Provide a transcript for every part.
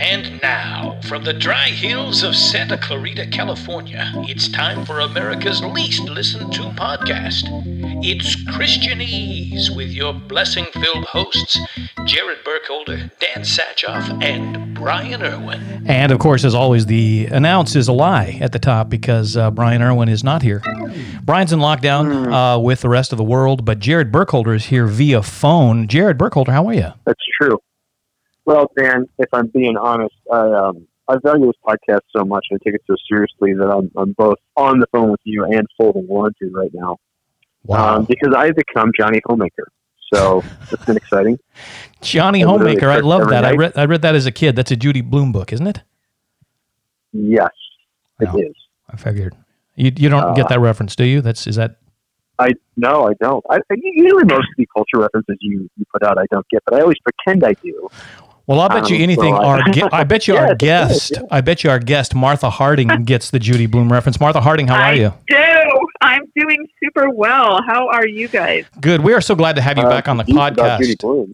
And now, from the dry hills of Santa Clarita, California, it's time for America's least listened to podcast. It's Christianese with your blessing filled hosts, Jared Burkholder, Dan Satchoff, and Brian Irwin. And of course, as always, the announce is a lie at the top because uh, Brian Irwin is not here. Brian's in lockdown uh, with the rest of the world, but Jared Burkholder is here via phone. Jared Burkholder, how are you? That's true. Well, Dan, if I'm being honest, I um, I value this podcast so much and I take it so seriously that I'm, I'm both on the phone with you and folding laundry right now. Wow. Um, because I've become Johnny Homemaker. So it's been exciting. Johnny I Homemaker, I love every that. I read, I read that as a kid. That's a Judy Blume book, isn't it? Yes, it Wow. is. I figured. You, you don't get Uh, that reference, do you? That's is that I no, I don't. I, I usually most of the culture references you, you put out, I don't get, but I always pretend I do. Well, I'll bet you Um, anything. so I- our ge- I bet you Yes, our it is, guest. yeah. I bet you our guest Martha Harding gets the Judy Blume reference. Martha Harding, how are I you? do. I'm doing super well. How are you guys? Good. We are so glad to have you Uh, back on the geez, about Judy podcast.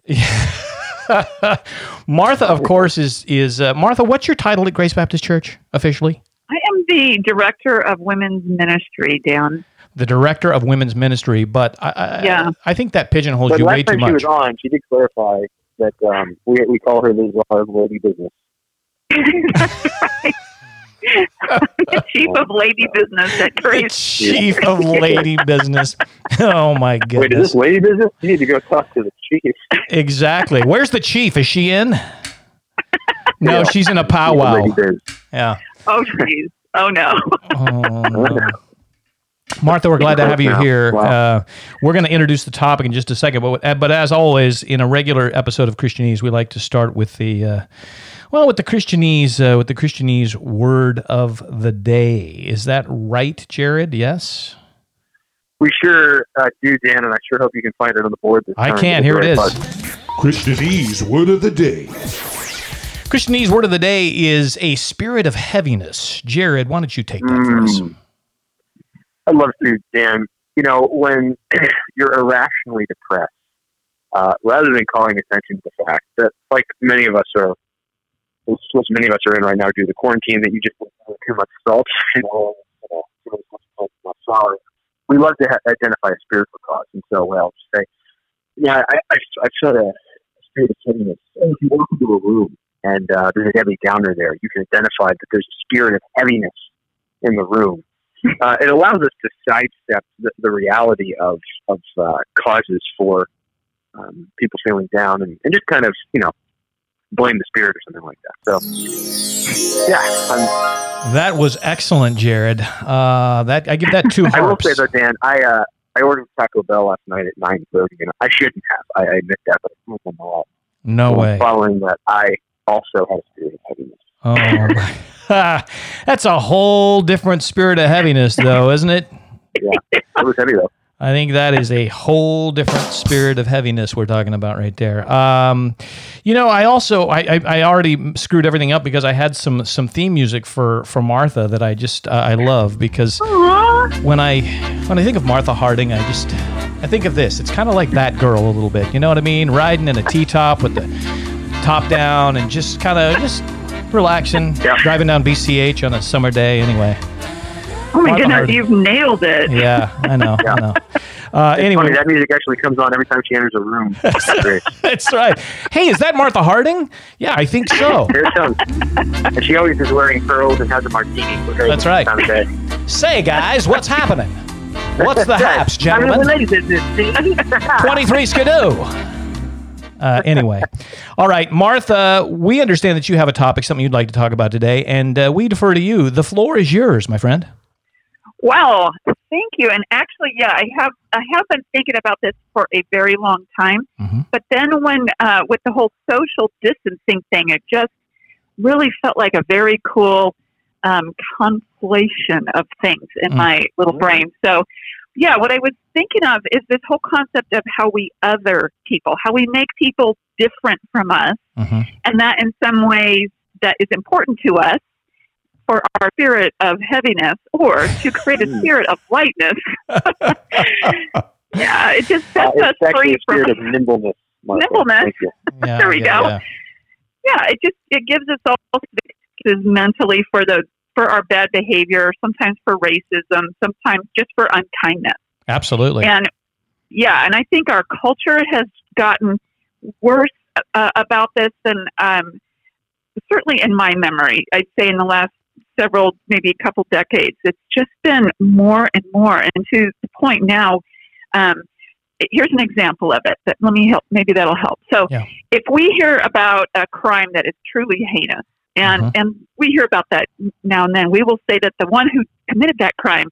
Martha, of course, is is uh, Martha. What's your title at Grace Baptist Church officially? I am the director of women's ministry, Dan. The director of women's ministry, but I, I, Yeah. I think that pigeonholes But you last way too time she was much. on, she did clarify that um, we, we call her the Czar of lady business. the chief of lady business at The Grace. chief of lady business. Oh my Wait, is goodness! this lady business? You need to go talk to the chief. Exactly. Where's the chief? Is she in? No, Yeah. she's in a powwow. Yeah. Oh, jeez. Oh, no. Oh, no. Martha, we're glad to have you here. Wow. Uh, we're going to introduce the topic in just a second, but uh, but as always, in a regular episode of Christianese, we like to start with the uh, well, with the Christianese, uh, with the Christianese word of the day. Is that right, Jared? Yes, We sure uh, do, Dan, and I sure hope you can find it on the board. This I can. It's Here it very fun. Christianese word of the day. Christianese word of the day is a spirit of heaviness. Jared, why don't you take that for us? Mm. I'd love to, Dan. You know, when you're irrationally depressed, uh, rather than calling attention to the fact that, like many of us are, which many of us are in right now due to the quarantine, that you just too much salt, much flour. We love to ha- identify a spiritual cause, and so well, I'll say, yeah, I, I, I felt a spirit of heaviness. If you walk into a room and uh, there's a heavy Downer there, you can identify that there's a spirit of heaviness in the room uh, it allows us to sidestep the, the reality of of uh, causes for um, people feeling down and, and just kind of you know blame the spirit or something like that. So yeah, I'm, That was excellent, Jared. Uh, that I give that two I will say though, Dan, I uh, I ordered Taco Bell last night at nine thirty, and I shouldn't have. I, I admit that, but not my fault. no way. Following that, I also had a spirit of heaviness. Oh, that's a whole different spirit of heaviness, though, isn't it? Yeah, it was heavy though. I think that is a whole different spirit of heaviness we're talking about right there. Um, you know, I also I, I, I already screwed everything up because I had some some theme music for for Martha that I just uh, I love because when I when I think of Martha Harding, I just I think of this. It's kind of like that girl a little bit. You know what I mean? Riding in a T top with the top down and just kind of just relaxing, Yeah. driving down PCH on a summer day. Anyway, Oh, my goodness. Harding. You've nailed it. yeah, I know, I know. Uh, anyway, Funny, that music actually comes on every time she enters a room. That's great. That's right. Hey, is that Martha Harding? Yeah, I think so. Here it comes. And she always is wearing pearls and has a martini. with her That's right. Time of. Say, guys, what's happening? What's the haps, I'm in the gentlemen? business. 23 skidoo. Uh, anyway, all right, Martha, we understand that you have a topic, something you'd like to talk about today, and uh, we defer to you. The floor is yours, my friend. Well, thank you. And actually, yeah, I have I have been thinking about this for a very long time. Mhm. But then when uh, with the whole social distancing thing, it just really felt like a very cool um, conflation of things in Mm. my little brain. So, yeah, what I was thinking of is this whole concept of how we other people, how we make people different from us, Mhm. and that in some ways that is important to us for our spirit of heaviness or to create a spirit of lightness. yeah, it just Uh, sets us it's actually free a from of nimbleness. Martha. Nimbleness. Yeah, There we yeah, go. yeah. yeah, it just it gives us all fixes mentally for the for our bad behavior, sometimes for racism, sometimes just for unkindness. Absolutely. And yeah, and I think our culture has gotten worse uh, about this than um, certainly in my memory. I'd say in the last several, maybe a couple decades, it's just been more and more, and to the point now. Um, here's an example of it. That let me help. Maybe that'll help. So, Yeah. if we hear about a crime that is truly heinous, and Mhm. and we hear about that now and then, we will say that the one who committed that crime,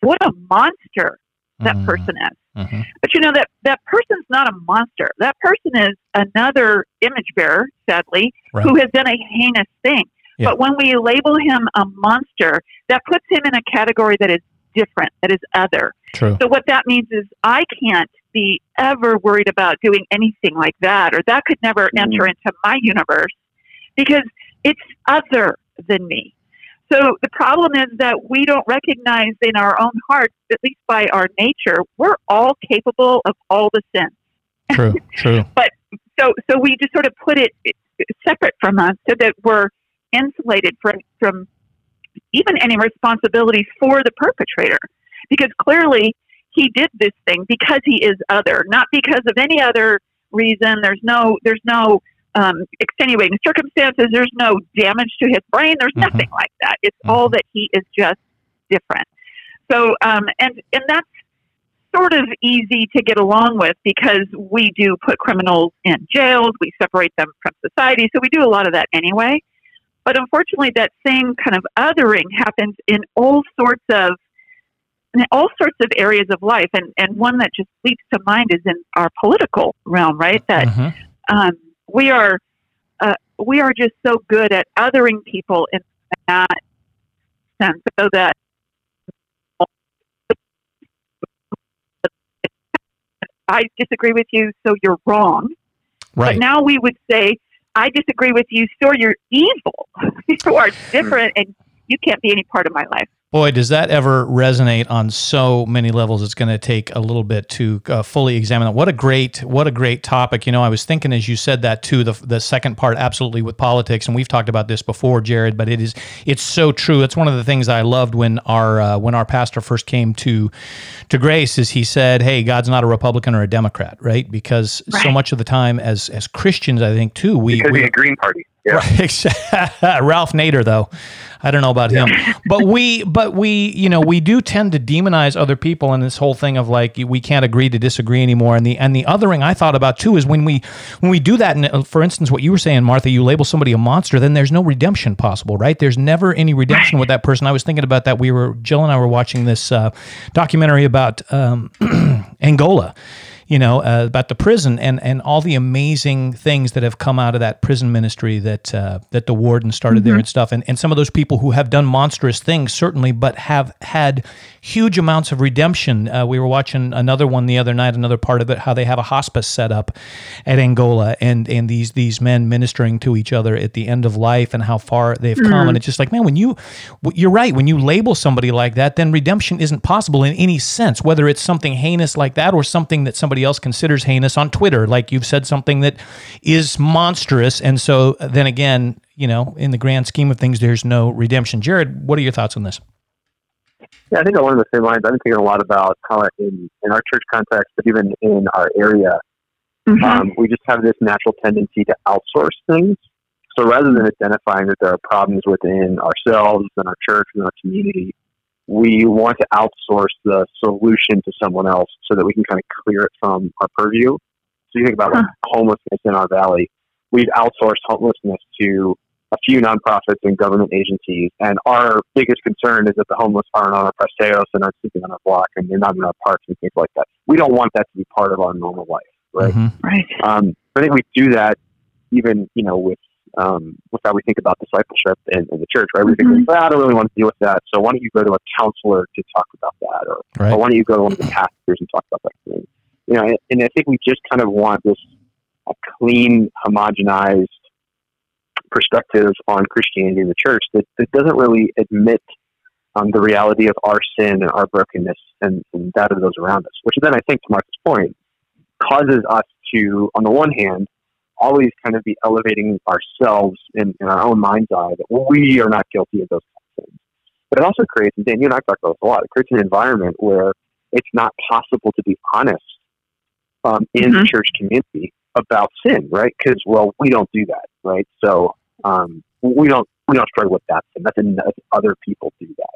what a monster that Mhm, person is. mhm. But you know that that person's not a monster. That person is another image bearer, sadly, Right. who has done a heinous thing. Yeah. But when we label him a monster, that puts him in a category that is different, that is other. True. So what that means is I can't be ever worried about doing anything like that, or that could never Mhm. enter into my universe because it's other than me. So the problem is that we don't recognize in our own hearts, at least by our nature, we're all capable of all the sins. True. True. But so so we just sort of put it separate from us so that we're insulated from from even any responsibility for the perpetrator. Because clearly he did this thing because he is other, not because of any other reason. There's no there's no um, extenuating circumstances. There's no damage to his brain. There's Mhm. nothing like that. It's all Mhm. that he is just different. So um, and and that's sort of easy to get along with because we do put criminals in jails, we separate them from society, so we do a lot of that anyway. But unfortunately, that same kind of othering happens in all sorts of in all sorts of areas of life, and and one that just leaps to mind is in our political realm, right? That Mhm. um, we are uh, we are just so good at othering people in that sense, so that I disagree with you, so you're wrong. Right. But now we would say, I disagree with you, so you're evil. you are different, and you can't be any part of my life. Boy, does that ever resonate on so many levels? It's going to take a little bit to uh, fully examine that. What a great, what a great topic. You know, I was thinking as you said that too. The the second part, absolutely, with politics, and we've talked about this before, Jared. But it is, it's so true. It's one of the things I loved when our uh, when our pastor first came to to Grace. Is he said, "Hey, God's not a Republican or a Democrat, right? Because so much of the time, as as Christians, I think too, we Because we a Green Party. Yeah. Ralph Nader, though, I don't know about him, but we, but we, you know, we do tend to demonize other people, and this whole thing of like we can't agree to disagree anymore. And the and the othering I thought about too is when we when we do that. And uh, for instance, what you were saying, Martha, you label somebody a monster, then there's no redemption possible, right? There's never any redemption with that person. I was thinking about that. We were Jill and I were watching this uh, documentary about um, Angola you know, uh, about the prison and, and all the amazing things that have come out of that prison ministry that uh, that the warden started there and stuff, and, and some of those people who have done monstrous things certainly, but have had huge amounts of redemption. Uh, we were watching another one the other night, another part of it, how they have a hospice set up at Angola, and and these these men ministering to each other at the end of life, and how far they've come, and it's just like, man, when you, you're right, when you label somebody like that, then redemption isn't possible in any sense, whether it's something heinous like that or something that somebody else considers heinous on Twitter, like you've said something that is monstrous, and so then again, you know, in the grand scheme of things, there's no redemption. Jared, what are your thoughts on this? Yeah, I think along the same lines, I've been thinking a lot about how in, in our church context, but even in our area, Mhm. um, we just have this natural tendency to outsource things. So rather than identifying that there are problems within ourselves and our church and our community, we want to outsource the solution to someone else so that we can kind of clear it from our purview. So you think about like homelessness in our valley. We've outsourced homelessness to a few nonprofits and government agencies, and our biggest concern is that the homeless aren't on our paseos and aren't sleeping on our block and they're not in our parks and things like that. We don't want that to be part of our normal life, right? Mhm. right. Um, I think we do that even, you know, with um, with how we think about discipleship in, in the church, right? We think, well, I don't really want to deal with that, so why don't you go to a counselor to talk about that, or, Right. or why don't you go to one of the pastors and talk about that thing? You know, and, and I think we just kind of want this a clean, homogenized perspective on Christianity in the church that, that doesn't really admit um, the reality of our sin and our brokenness and, and that of those around us, which then I think, to Mark's point, causes us to, on the one hand, always kind of be elevating ourselves in, in our own mind's eye that we are not guilty of those kind of things. But it also creates, and Dan, you and I talk about this a lot, it creates an environment where it's not possible to be honest um, in Mhm. the church community about sin, right? Because, well, we don't do that, right? So um, we don't we don't struggle with that sin. That's, in, that's other people do that.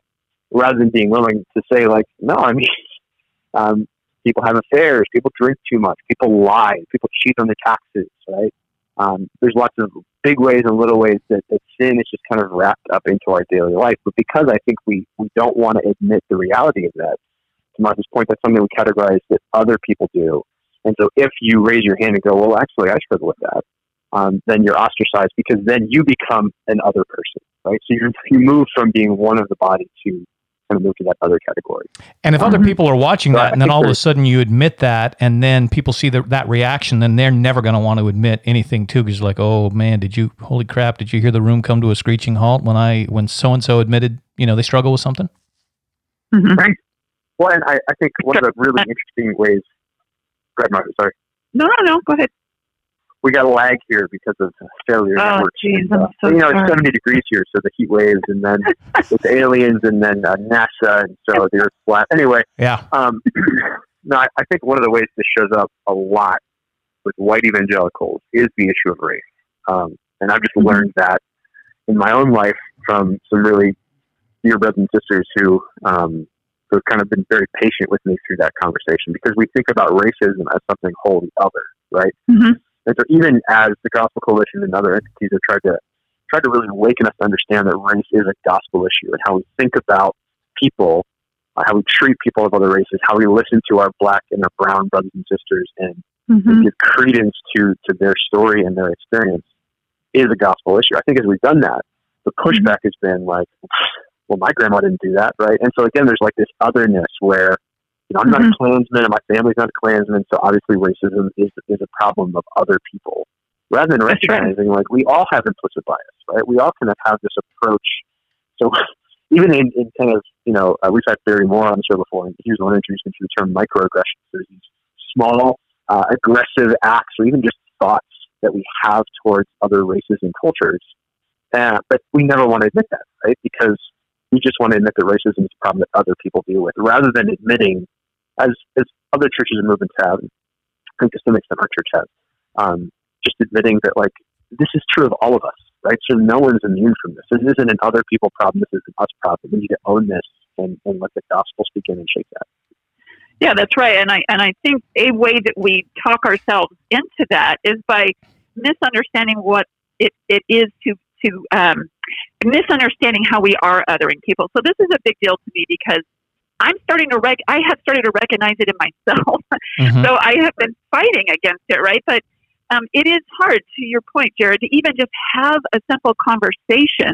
Rather than being willing to say, like, no, I mean, um, people have affairs, people drink too much, people lie, people cheat on their taxes, right? Um, there's lots of big ways and little ways that, that sin is just kind of wrapped up into our daily life. But because I think we, we don't want to admit the reality of that, to Martha's point, that's something we categorize that other people do. And so if you raise your hand and go, well, actually, I struggle with that, um, then you're ostracized because then you become an other person, right? So you you move from being one of the body to kind of move to that other category. And if other Mhm. people are watching So that, I and then all of a sudden you admit that, and then people see the, that reaction, then they're never going to want to admit anything too, because like, oh man, did you? Holy crap! Did you hear the room come to a screeching halt when I when so and so admitted, you know, they struggle with something? Mhm. Well, and I, I think one of the really interesting ways. Go ahead, Martha. Sorry, No, no, no. Go ahead. We got a lag here because of failure Oh, networks. geez, and, I'm uh, so you know, it's 70 degrees here, so the heat waves, and then with aliens, and then uh, NASA, and so the Earth's flat. Anyway, Yeah. um, no, I, I think one of the ways this shows up a lot with white evangelicals is the issue of race. Um, and I've just Mhm. learned that in my own life from some really dear brothers and sisters who, um, who have kind of been very patient with me through that conversation because we think about racism as something wholly other, right? Mhm. And so even as the Gospel Coalition and other entities have tried to tried to really awaken us to understand that race is a gospel issue and how we think about people, uh, how we treat people of other races, how we listen to our black and our brown brothers and sisters and, and Mhm. give credence to to their story and their experience is a gospel issue. I think as we've done that, the pushback has been like, well, my grandma didn't do that, right? And so again, there's like this otherness where, you know, I'm not a Klansman and my family's not a Klansman, so obviously racism is is a problem of other people. Rather than That's right. recognizing like we all have implicit bias, right? We all kind of have this approach. So even in, in kind of you know uh, we've had Barry Moore on the show before, and he was the one me to the term microaggressions. There's these small uh, aggressive acts or even just thoughts that we have towards other races and cultures. Uh, but we never want to admit that, right? Because we just want to admit that racism is a problem that other people deal with, rather than admitting, as as other churches and movements have, I think to some extent our church has, um, just admitting that like this is true of all of us, right? So no one's immune from this. This isn't an other people problem. This is an us problem. We need to own this and, and let the gospel speak in and shake that. Yeah, that's right. And I and I think a way that we talk ourselves into that is by misunderstanding what it, it is to to um, misunderstanding how we are othering people. So this is a big deal to me because I'm starting to rec- I have started to recognize it in myself. Mhm. so I have been fighting against it, right? But um, it is hard, to your point, Jared, to even just have a simple conversation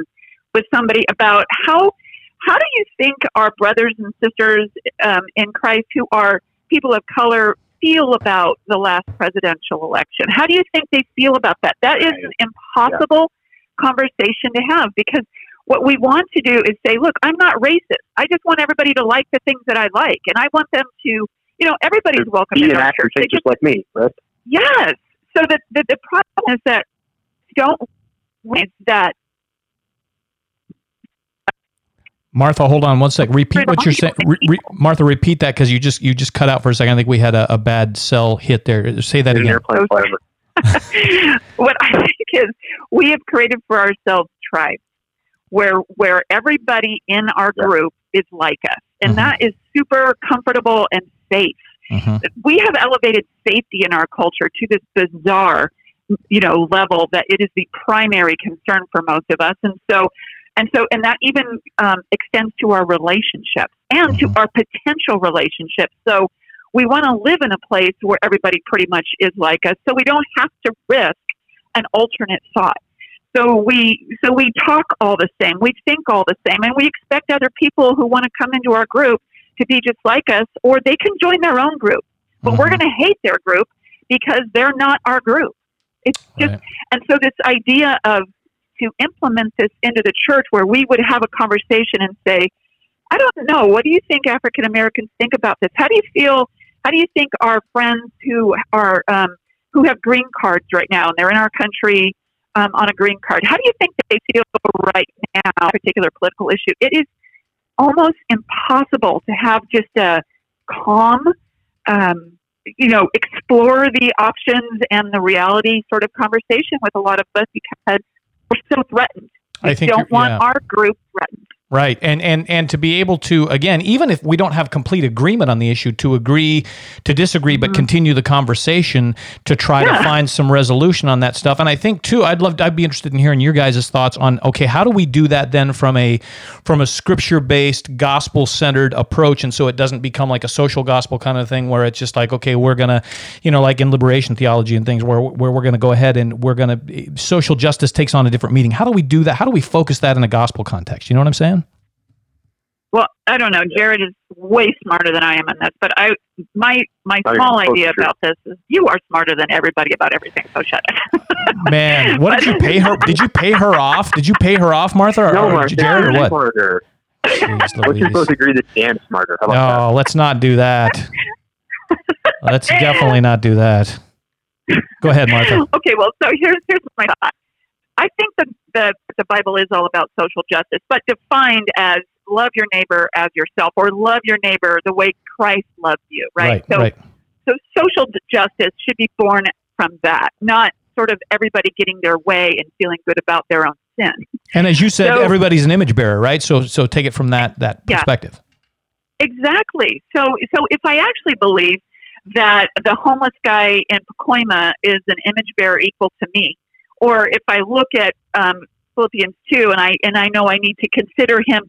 with somebody about how how do you think our brothers and sisters um, in Christ who are people of color feel about the last presidential election? How do you think they feel about that? That is an impossible conversation to have because what we want to do is say, look, I'm not racist. I just want everybody to like the things that I like, and I want them to, you know, everybody's welcome Be in an our actor, church. They just like me, right? Yes. So the, the, the problem is that don't is that Martha, hold on one sec. Repeat what you're saying. Re, re, Martha, repeat that because you just you just cut out for a second. I think we had a, a bad cell hit there. Say that again. what I think is we have created for ourselves tribes where where everybody in our Yeah. group is like us. And Mhm. that is super comfortable and safe. Mhm. we have elevated safety in our culture to this bizarre, you know, level that it is the primary concern for most of us. And so, and so, and that even um, extends to our relationships and to Mhm. our potential relationships. So we want to live in a place where everybody pretty much is like us, so we don't have to risk an alternate thought. So we so we talk all the same, we think all the same, and we expect other people who want to come into our group to be just like us, or they can join their own group. But we're Mhm. going to hate their group because they're not our group. It's just Right. and so this idea of to implement this into the church where we would have a conversation and say, I don't know, what do you think African Americans think about this? How do you feel? How do you think our friends who are um, who have green cards right now, and they're in our country um, on a green card. How do you think they feel right now, a particular political issue? It is almost impossible to have just a calm, um, you know, explore the options and the reality sort of conversation with a lot of us because we're so threatened. We I think don't want yeah. our group threatened. Right. And and and to be able to again, even if we don't have complete agreement on the issue, to agree to disagree but continue the conversation to try to Mm-hmm. Find some resolution on that stuff. And I think too, I'd love I'd be interested in hearing your guys' thoughts on okay, how do we do that then from a from a scripture based, gospel centered approach and so it doesn't become like a social gospel kind of thing where it's just like, okay, we're gonna, you know, like in liberation theology and things where where we're gonna go ahead and we're gonna social justice takes on a different meaning. How do we do that? How do we focus that in a gospel context? You know what I'm saying? Well, I don't know. Jared is way smarter than I am in this, but I my my yeah, small idea to about this is you are smarter than everybody about everything. So shut it. Man, what did you pay her? Did you pay her off? Did you pay her off, Martha, or, No, or Mark, Jared, or what? Smarter. Jeez Let's just Louise. both agree that Dan's smarter. How about No, let's not do that. Let's definitely not do that. Go ahead, Martha. okay, well, so here's here's my thought. I think that the the Bible is all about social justice, but defined as love your neighbor as yourself, or love your neighbor the way Christ loves you, right? so, right. so social justice should be born from that, not sort of everybody getting their way and feeling good about their own sin. And as you said, So- everybody's an image bearer, right? So, so take it from that that Yeah. perspective. Exactly. So, so if I actually believe that the homeless guy in Pacoima is an image bearer equal to me, or if I look at um, Philippians two and I and I know I need to consider him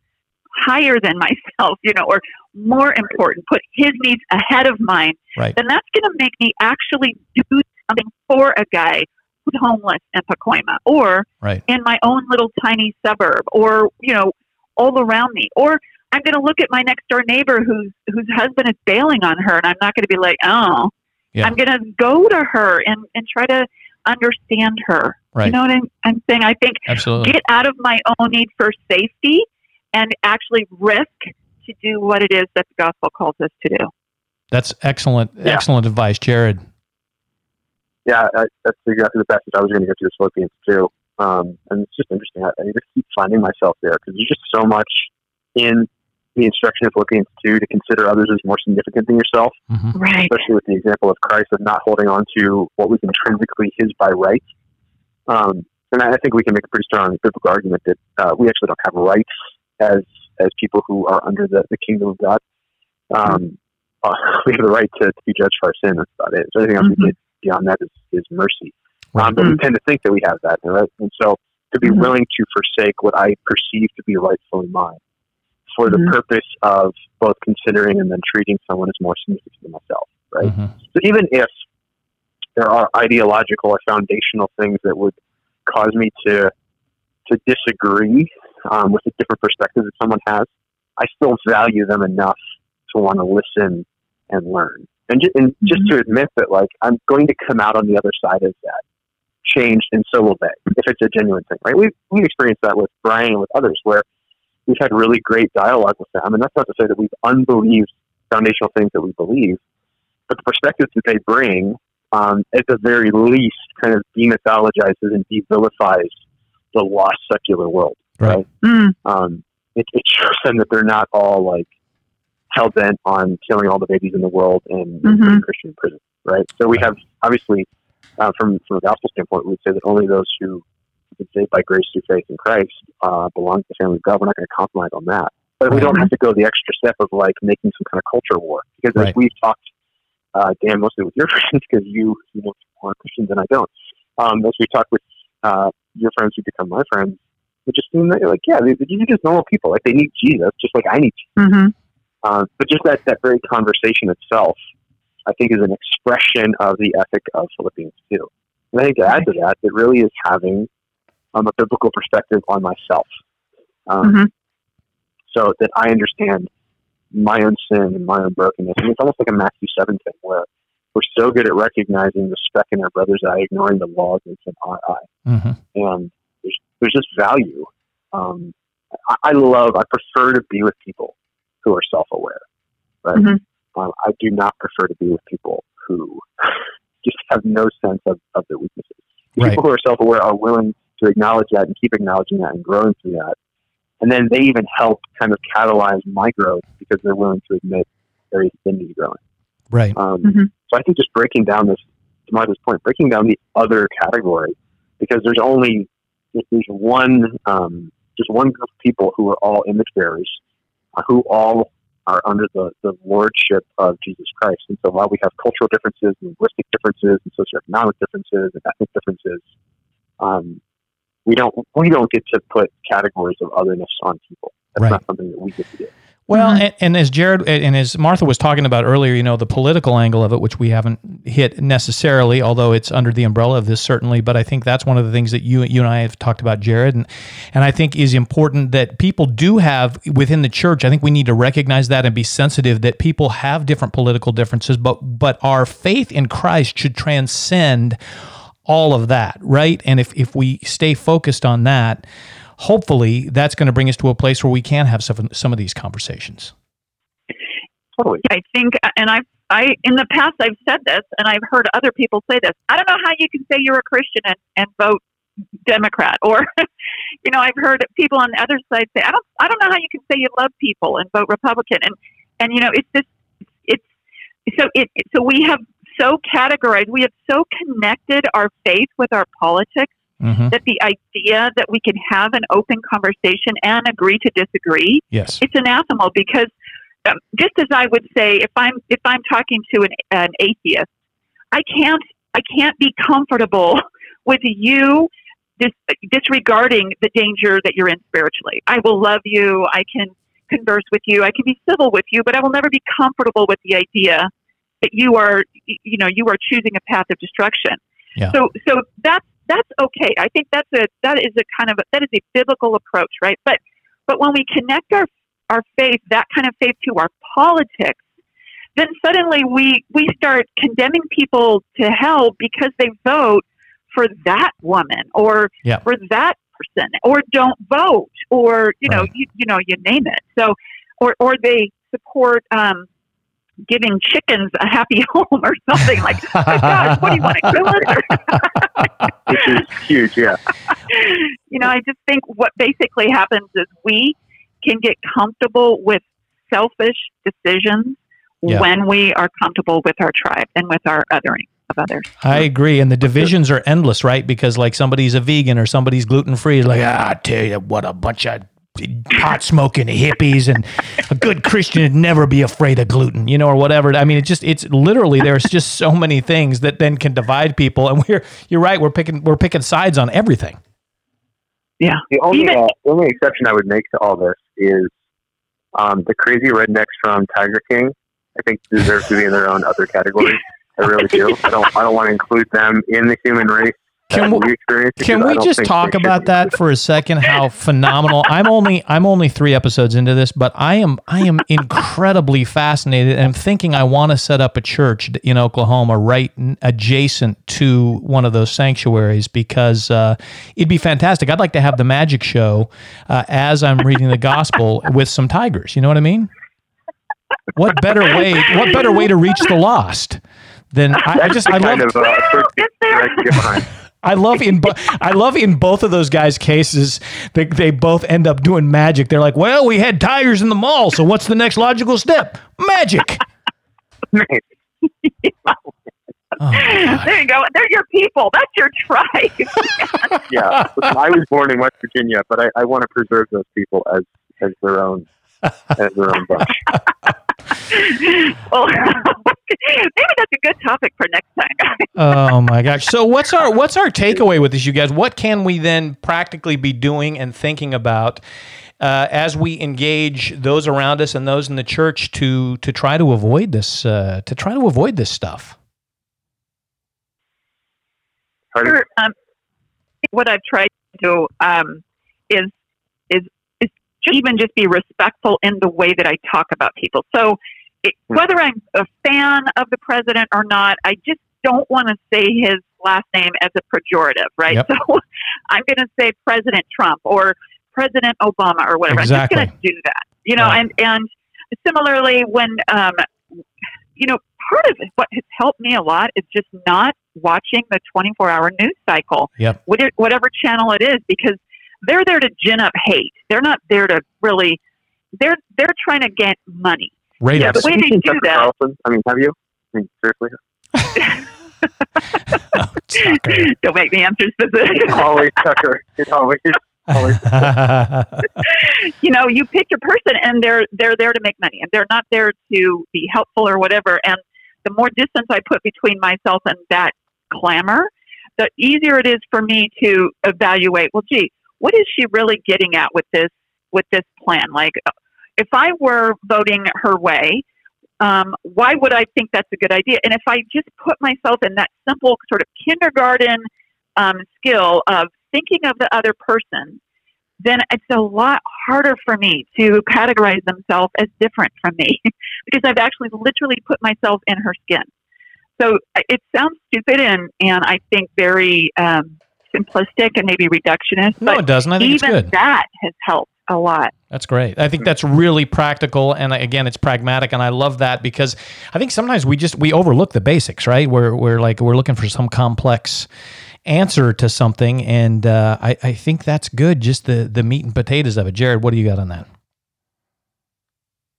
higher than myself, you know, or more important, put his needs ahead of mine, Right. then that's going to make me actually do something for a guy who's homeless in Pacoima, or Right. in my own little tiny suburb or you know all around me or i'm going to look at my next door neighbor whose whose husband is bailing on her and i'm not going to be like oh Yeah. i'm going to go to her and and try to understand her Right. you know what I'm, I'm saying i think Absolutely. get out of my own need for safety and actually risk to do what it is that the gospel calls us to do That's excellent. Yeah. Excellent advice, Jared. yeah, I, that's exactly the passage I was going to go to, is Philippians too, Um, and it's just interesting. I, I just keep finding myself there because there's just so much in the instruction of Philippians 2 to consider others as more significant than yourself, hmm right especially with the example of Christ of not holding on to what was intrinsically his by right. Um, and I I think we can make a pretty strong biblical argument that uh, we actually don't have rights as as people who are under the, the kingdom of God. Um, uh, we have the right to, to be judged for our sin. That's about it. So anything else Mhm. we get beyond that is, is mercy. Um, but we tend to think that we have that, right? And so to be Mhm. willing to forsake what I perceive to be rightfully mine for the Mhm. purpose of both considering and then treating someone as more significant than myself, right? Mhm. So even if there are ideological or foundational things that would cause me to to disagree um, with a different perspective that someone has, I still value them enough to want to listen and learn, and, ju- and just to admit that like I'm going to come out on the other side of that changed, and so will they if it's a genuine thing, right? We've we've experienced that with Brian and with others where we've had really great dialogue with them, and that's not to say that we've unbelieved foundational things that we believe, but the perspectives that they bring, um, at the very least, kind of demythologizes and devilifies the lost secular world. Right. Mm, Um, it, it shows them that they're not all like hell bent on killing all the babies in the world and, and Mhm. putting Christian in prison, right? So we have obviously, uh, from from a gospel standpoint, we'd say that only those who have been saved by grace through faith in Christ uh, belong to the family of God. We're not going to compromise on that, but we Right. don't have to go the extra step of like making some kind of culture war because as Right. we've talked, uh, Dan, mostly with your friends because you you know more Christians than I don't. Um, as we talk with uh, your friends who become my friends, it just seems that like yeah, they, these are just normal people. Like they need Jesus, just like I need. Jesus. mhm. Uh, but just that that very conversation itself, I think, is an expression of the ethic of Philippians two. And I think to add to that, it really is having um, a biblical perspective on myself, um, Mhm. so that I understand my own sin and my own brokenness. And it's almost like a Matthew seven thing where we're so good at recognizing the speck in our brother's eye, ignoring the log that's in our eye hmm and there's just value. Um, I, I love. I prefer to be with people who are self-aware. Right. Mhm. Um, I do not prefer to be with people who just have no sense of, of their weaknesses. Right. People who are self aware are willing to acknowledge that and keep acknowledging that and growing through that. And then they even help kind of catalyze my growth because they're willing to admit areas they need growing. Right. Um, Mhm. So I think just breaking down this, to Martha's point, breaking down the other category, because there's only there's one um, just one group of people who are all image bearers, uh, who all are under the, the lordship of Jesus Christ. And so while we have cultural differences, linguistic differences, and socioeconomic differences, and ethnic differences, um, we don't we don't get to put categories of otherness on people. That's Right. not something that we get to do. Well, Mhm. and, and as Jared and as Martha was talking about earlier, you know, the political angle of it, which we haven't hit necessarily, although it's under the umbrella of this certainly. But I think that's one of the things that you you and I have talked about, Jared, and and I think is important that people do have within the church. I think we need to recognize that and be sensitive that people have different political differences, but but our faith in Christ should transcend all of that, right? And if if we stay focused on that, hopefully that's going to bring us to a place where we can have some some of these conversations. Totally. I think, and I've, I, in the past, I've said this, and I've heard other people say this. I don't know how you can say you're a Christian and, and vote Democrat, or, you know, I've heard people on the other side say, I don't, I don't know how you can say you love people and vote Republican, and, and you know, it's just, it's so it, it- so we have so categorized, we have so connected our faith with our politics Mm-hmm. that the idea that we can have an open conversation and agree to disagree Yes. it's anathema because um, just as I would say, if I'm if I'm talking to an, an atheist, I can't I can't be comfortable with you dis- disregarding the danger that you're in spiritually. I will love you. I can converse with you. I can be civil with you, but I will never be comfortable with the idea that you are you know you are choosing a path of destruction. Yeah. So so that's that's okay. I think that's a that is a kind of a, that is a biblical approach, right? But but when we connect our our faith, that kind of faith to our politics, then suddenly we we start condemning people to hell because they vote for that woman or Yeah. for that person or don't vote or you know Right. you, you know you name it. So or or they support um, giving chickens a happy home or something like. Oh my gosh, what do you want to kill it? Which is huge, yeah. you know, I just think what basically happens is we can get comfortable with selfish decisions Yeah. when we are comfortable with our tribe and with our othering of others. I agree, and the divisions are endless, right? Because like somebody's a vegan or somebody's gluten free, like ah, I tell you what, a bunch of pot smoking hippies, and a good Christian would never be afraid of gluten, you know, or whatever. I mean, it just it's literally there's just so many things that then can divide people, and we're you're right, we're picking we're picking sides on everything. Yeah. The only Even- uh, the only exception I would make to all this is um, the crazy rednecks from Tiger King. I think deserve to be in their own other category. I really do. I don't. I don't want to include them in the human race. Can we-. Can we just talk about that for a second? How phenomenal! I'm only I'm only three episodes into this, but I am I am incredibly fascinated, and I'm thinking I want to set up a church in Oklahoma right adjacent to one of those sanctuaries because uh, it'd be fantastic. I'd like to have the magic show uh, as I'm reading the gospel with some tigers. You know what I mean? What better way? What better way to reach the lost? Than I, I just I love kind of uh, church Yes, that there. I can get behind. I love in bo- I love in both of those guys' cases they they both end up doing magic. They're like, "Well, we had tigers in the mall, so what's the next logical step? Magic." Oh, there you go. They're your people. That's your tribe. yeah, Listen, I was born in West Virginia, but I, I want to preserve those people as as their own as their own bunch. well, maybe that's a good topic for next time, oh my gosh. So what's our what's our takeaway with this, you guys? What can we then practically be doing and thinking about uh, as we engage those around us and those in the church to to try to avoid this uh, to try to avoid this stuff? Sure, um, what I've tried to do um, is is is just even just be respectful in the way that I talk about people. So it, Hmm. whether I'm a fan of the president or not, I just don't want to say his last name as a pejorative, right? Yep. So I'm going to say President Trump or President Obama or whatever. Exactly. I'm just going to do that, you know. Right. And and similarly, when um, you know, part of what has helped me a lot is just not watching the 24 hour news cycle, Yep. whatever channel it is, because they're there to gin up hate. They're not there to really, they're, they're trying to get money. Ratings. Yeah, but way have you they seen do Tucker that- Carlson? I mean, have you? I mean, seriously? Oh, Tucker. Don't make me answer specific. It's always Tucker. It's always. you know, you pick your person and they're they're there to make money and they're not there to be helpful or whatever. And the more distance I put between myself and that clamor, the easier it is for me to evaluate, well gee, what is she really getting at with this with this plan? Like if I were voting her way, um, why would I think that's a good idea? And if I just put myself in that simple sort of kindergarten um, skill of thinking of the other person, then it's a lot harder for me to categorize themselves as different from me because I've actually literally put myself in her skin. So uh, it sounds stupid and, and I think very um, simplistic and maybe reductionist, no, but it doesn't. I think it's even good. that has helped a lot. That's great. I think that's really practical, and again, it's pragmatic, and I love that because I think sometimes we just we overlook the basics, right? We're we're like we're looking for some complex answer to something, and uh, I I think that's good. Just the the meat and potatoes of it. Jared, what do you got on that?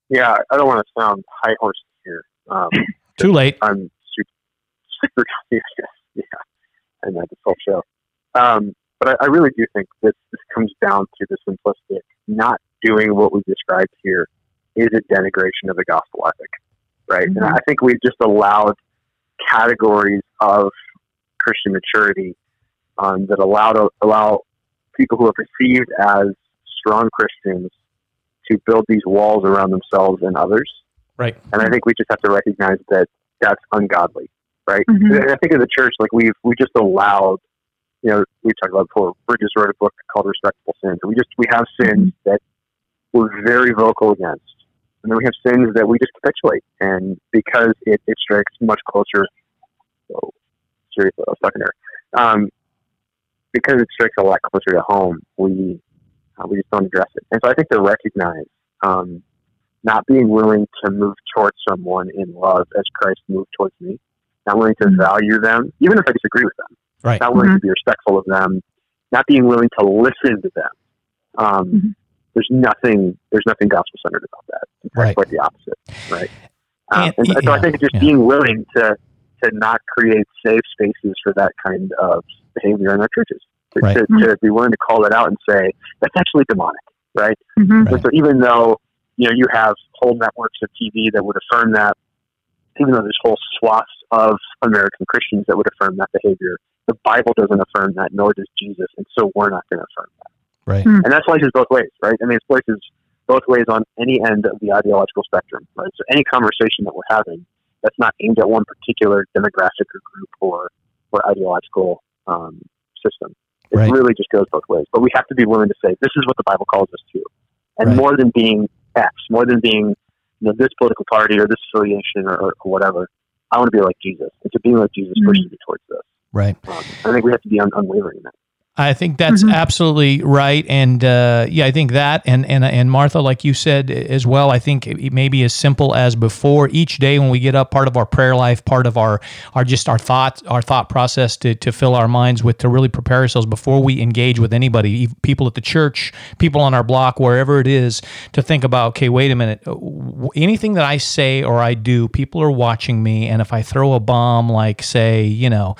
Yeah, I don't want to sound high horse here. Um, Too late. I'm super, super yeah, yeah, I know this whole show. Um, but I, I really do think this this comes down to the simplistic. Not doing what we described here is a denigration of the gospel ethic, right? And Mhm. I think we've just allowed categories of Christian maturity um, that allow to allow people who are perceived as strong Christians to build these walls around themselves and others. Right. And I think we just have to recognize that that's ungodly, right? Mhm. And I think in the church, like we've we just allowed, you know, we talked about before. Bridges wrote a book called Respectable Sins. We just we have sins that we're very vocal against, and then we have sins that we just capitulate. And because it, it strikes much closer, oh, seriously, I was talking to her. Um, because it strikes a lot closer to home, we uh, we just don't address it. And so I think to recognize um, not being willing to move towards someone in love as Christ moved towards me, not willing to Mhm. value them, even if I disagree with them, Right. not willing to be respectful of them, not being willing to listen to them. Um, Mhm. There's nothing. There's nothing gospel centered about that. In fact, Right. quite the opposite. Right. Um, And- and, so yeah, I think it's just yeah. being willing to to not create safe spaces for that kind of behavior in our churches. To, Right. to, to be willing to call it out and say that's actually demonic, right? Right. So even though you know you have whole networks of TV that would affirm that, even though there's whole swaths of American Christians that would affirm that behavior, the Bible doesn't affirm that, nor does Jesus, and so we're not going to affirm that. Right. Hmm. And that slices both ways, right? I mean, it slices both ways on any end of the ideological spectrum, right? So any conversation that we're having that's not aimed at one particular demographic or group or or ideological um, system. It Right. really just goes both ways. But we have to be willing to say this is what the Bible calls us to, and Right. more than being X, more than being you know this political party or this affiliation or, or whatever. I want to be like Jesus, It's a being like Jesus Mhm. pushes me towards this. Right. Um, I think we have to be un- unwavering in that. I think that's Mhm. absolutely right, and uh, yeah, I think that, and and and Martha, like you said as well, I think it may be as simple as before each day when we get up, part of our prayer life, part of our our just our thought our thought process to to fill our minds with to really prepare ourselves before we engage with anybody, people at the church, people on our block, wherever it is, to think about okay, wait a minute, uh, anything that I say or I do, people are watching me, and if I throw a bomb, like say, you know,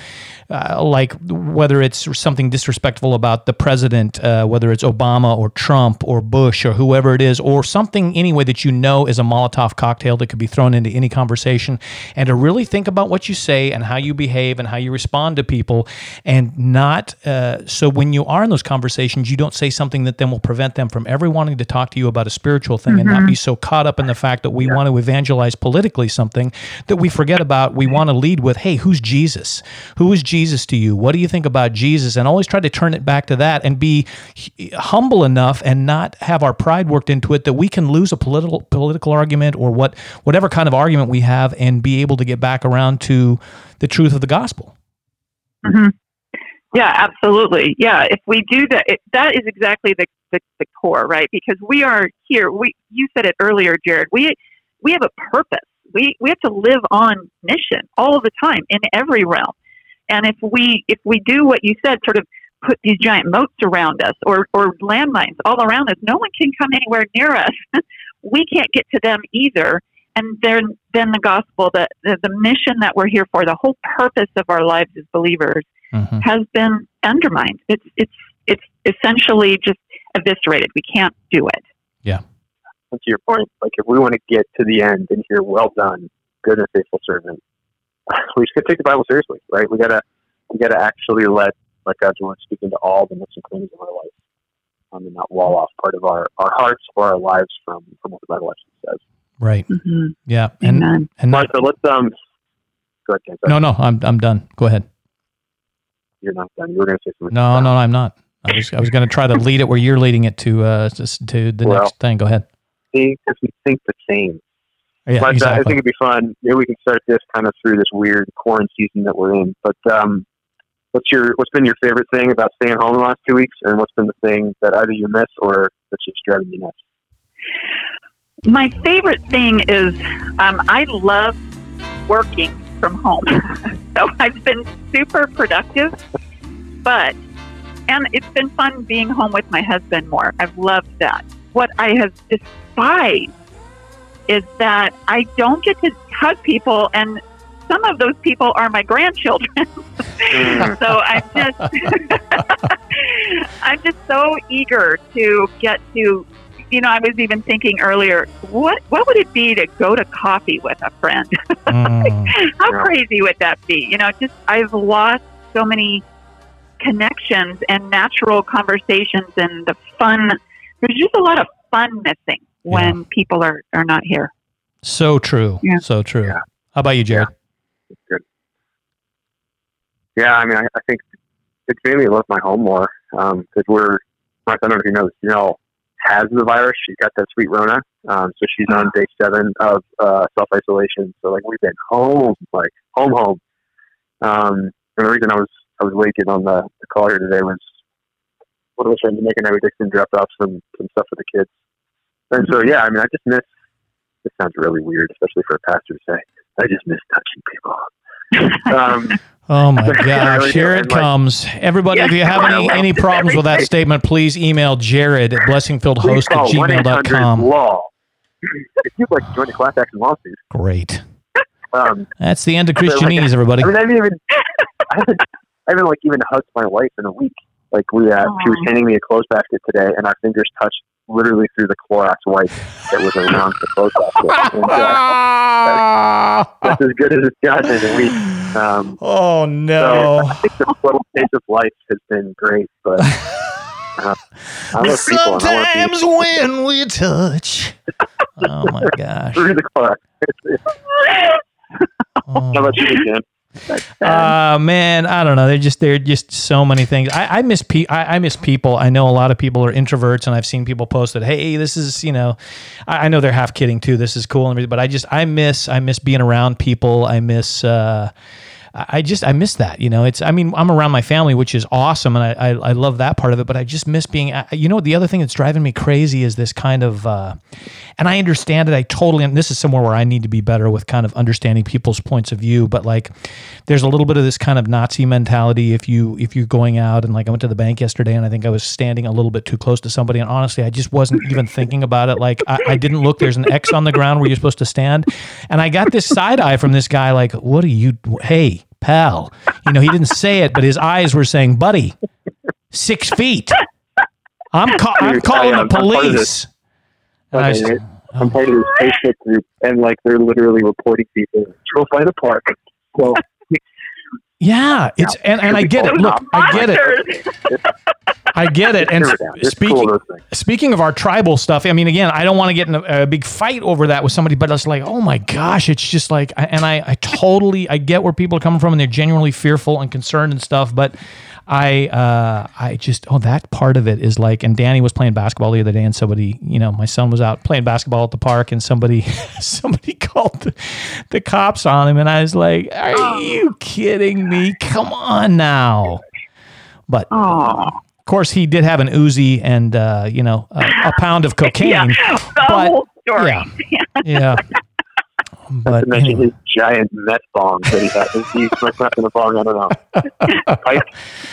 uh, like whether it's something disrespectful about the president, uh, whether it's Obama or Trump or Bush or whoever it is, or something anyway that you know is a Molotov cocktail that could be thrown into any conversation, and to really think about what you say and how you behave and how you respond to people, and not uh, so when you are in those conversations, you don't say something that then will prevent them from ever wanting to talk to you about a spiritual thing and not be so caught up in the fact that we want to evangelize politically something that we forget about. We want to lead with, hey, who's Jesus? Who is Jesus to you? What do you think about Jesus? And always try to turn it back to that and be humble enough and not have our pride worked into it that we can lose a political political argument or what whatever kind of argument we have and be able to get back around to the truth of the gospel. hmm Yeah, absolutely. Yeah, if we do that, it, that is exactly the, the the core, right? Because we are here. We you said it earlier, Jared. We we have a purpose. We we have to live on mission all the time in every realm. And if we if we do what you said, sort of put these giant moats around us or or landmines all around us, no one can come anywhere near us. we can't get to them either. And then then the gospel, the, the the mission that we're here for, the whole purpose of our lives as believers, Mhm. has been undermined. It's it's it's essentially just eviscerated. We can't do it. Yeah. To your point, like if we want to get to the end and hear "Well done, good and faithful servant," we just got to take the Bible seriously, right? We gotta we gotta actually let let God's word speak into all the nooks and crannies of our life, um, and not wall off part of our, our hearts or our lives from from what the Bible actually says. Right. Mm-hmm. Yeah. And Amen. and not, Martha, let's um. Go ahead, Ken. Sorry, no, no, I'm I'm done. Go ahead. you're not done. You were going to say something. No, no, I'm not. I was I was going to try to lead it where you're leading it to uh to, to the Well, next thing. Go ahead. See, because we think the same. Yeah, but uh, I think it'd be fun. Maybe we can start this kind of through this weird quarantine season that we're in. But um, what's your what's been your favorite thing about staying home the last two weeks, and what's been the thing that either you miss or that's just driving you nuts? My favorite thing is um, I love working from home. so I've been super productive, but, and it's been fun being home with my husband more. I've loved that. What I have despised is that I don't get to hug people, and some of those people are my grandchildren. Mm. so I'm just I'm just so eager to get to you know, I was even thinking earlier, what what would it be to go to coffee with a friend? Mm, How Yeah. crazy would that be? You know, just I've lost so many connections and natural conversations and the fun. There's just a lot of fun missing when people are, are not here. so true. Yeah. So true. Yeah. How about you, Jared? Yeah, I mean, I, I think it's made me love my home more because we're. Martha, I don't know if you know this. Janelle has the virus. She's got that sweet Rona, um, so she's on day seven of uh, self isolation. So like we've been home, like home, home. Um, and the reason I was I was late getting on the, the call here today was one of my friends Nick and I we did some dropped off some some stuff for the kids. And so yeah, I mean, I just miss. This sounds really weird, especially for a pastor to say. I just miss touching people. um, Oh my I gosh, here it like- comes. Everybody, if you have any, any problems with that statement, please email Jared at blessingfieldhost at Please call gmail.com. law. if you'd like to join a class action lawsuit, Great. um, That's the end of So, like, Christianese, everybody. I mean, I haven't even, I haven't, I haven't like even hugged my wife in a week. Like we, uh, she was handing me a clothes basket today, and our fingers touched literally through the Clorox wipe that was around the clothes. And, uh, that's as good as it's gotten in a week. Um, oh so no. I think the little pace of life has been great, but uh, I love people and I want to Sometimes when we touch. Oh my gosh. through the. How Oh. about you, Jen? Uh man, I don't know. They're just they're just so many things. I, I miss pe- I, I miss people. I know a lot of people are introverts, and I've seen people post that. Hey, this is you know, I, I know they're half kidding too. This is cool and but I just I miss I miss being around people. I miss. uh I just I miss that, you know. It's I mean I'm around my family, which is awesome, and I, I I love that part of it. But I just miss being, you know, the other thing that's driving me crazy is this kind of, uh, and I understand it. I totally, and this is somewhere where I need to be better with kind of understanding people's points of view. But like, there's a little bit of this kind of Nazi mentality if you if you're going out and like I went to the bank yesterday and I think I was standing a little bit too close to somebody, and honestly I just wasn't even thinking about it. Like I, I didn't look. There's an X on the ground where you're supposed to stand, and I got this side eye from this guy. Like, what are you? Hey, pal. You know, he didn't say it, but his eyes were saying, "Buddy, six feet." I'm ca- I'm calling the I'm part of police. this. I was- Okay, I'm part of this oh. Facebook group, and like they're literally reporting people. Go find a park. So yeah, it's and, and I get it. Look, I get it. I get it. And simmer down. It's speaking cool, speaking of our tribal stuff, I mean, again, I don't want to get in a, a big fight over that with somebody, but it's like, oh my gosh, it's just like, and I, I totally, I get where people are coming from, and they're genuinely fearful and concerned and stuff, but I, uh, I just, oh, that part of it is like, and Danny was playing basketball the other day, and somebody, you know, my son was out playing basketball at the park, and somebody, somebody called the, the cops on him, and I was like, are you kidding me? Come on now. But Oh, of course, he did have an Uzi and uh, you know a, a pound of cocaine. yeah. But- whole story. yeah. Yeah. But to mention anyway. his giant meth bomb that he had. He smoked meth in a bong. I don't know. Pipe,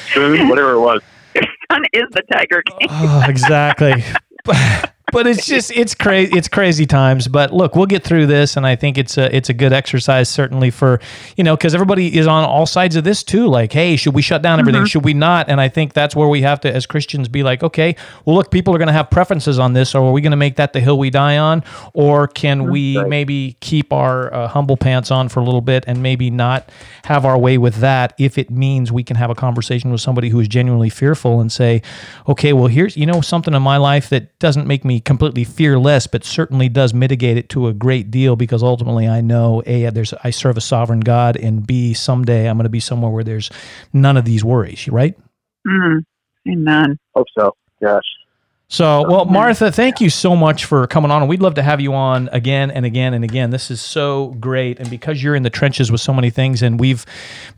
spoon, whatever it was. Son is the Tiger King. Oh, exactly. but, it's just it's crazy it's crazy times. But look we'll get through this and i think it's a it's a good exercise certainly for you know because everybody is on all sides of this too. Like hey should we shut down everything? Should we not? And i think that's where we have to as christians be like okay well look people are going to have preferences on this. Or are we going to make that the hill we die on? Or can we Right. maybe keep our uh, humble pants on for a little bit and maybe not have our way with that if it means we can have a conversation with somebody who is genuinely fearful and say okay well here's you know something in my life that doesn't make me completely fearless but certainly does mitigate it to a great deal because ultimately i know a there's i serve a sovereign god and b someday i'm going to be somewhere where there's none of these worries right Mm-hmm. Amen. Hope so. Yes. So, well, Martha, thank you so much for coming on. And we'd love to have you on again and again and again. This is so great. And because you're in the trenches with so many things, and we've,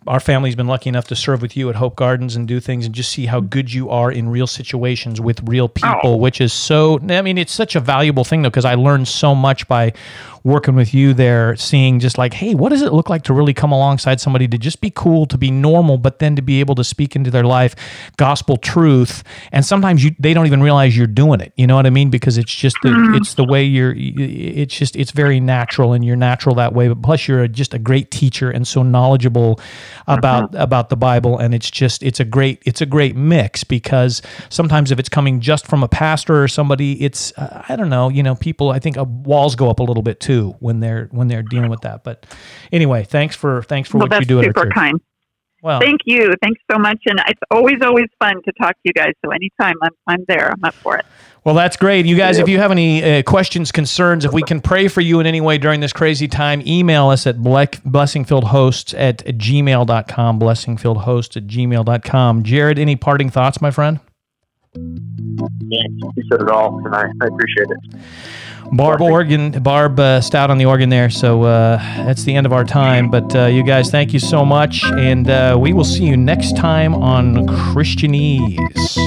our family's been lucky enough to serve with you at Hope Gardens and do things and just see how good you are in real situations with real people, oh. which is so, I mean, it's such a valuable thing, though, because I learned so much by working with you there, seeing just like, hey, what does it look like to really come alongside somebody to just be cool, to be normal, but then to be able to speak into their life gospel truth. And sometimes you they don't even realize you're doing it. You know what I mean? Because it's just the, it's the way you're. It's just it's very natural, and you're natural that way. But plus, you're a, just a great teacher and so knowledgeable about about the Bible. And it's just it's a great it's a great mix because sometimes if it's coming just from a pastor or somebody, it's uh, I don't know. You know, people I think uh, walls go up a little bit too when they're when they're dealing with that. But anyway, thanks for thanks for Well, what you do at our super church. kind. Well, Thank you. Thanks so much. And it's always, always fun to talk to you guys. So anytime I'm, I'm there, I'm up for it. Well, that's great. You guys, if you have any uh, questions, concerns, if we can pray for you in any way during this crazy time, email us at ble- blessingfieldhosts at gmail.com, blessingfieldhosts at gmail.com. Jared, any parting thoughts, my friend? Yeah, You said it all, and I, I appreciate it. Barb organ, Barb uh, Stout on the organ there. So uh, that's the end of our time. But uh, you guys, thank you so much, and uh, we will see you next time on Christianese.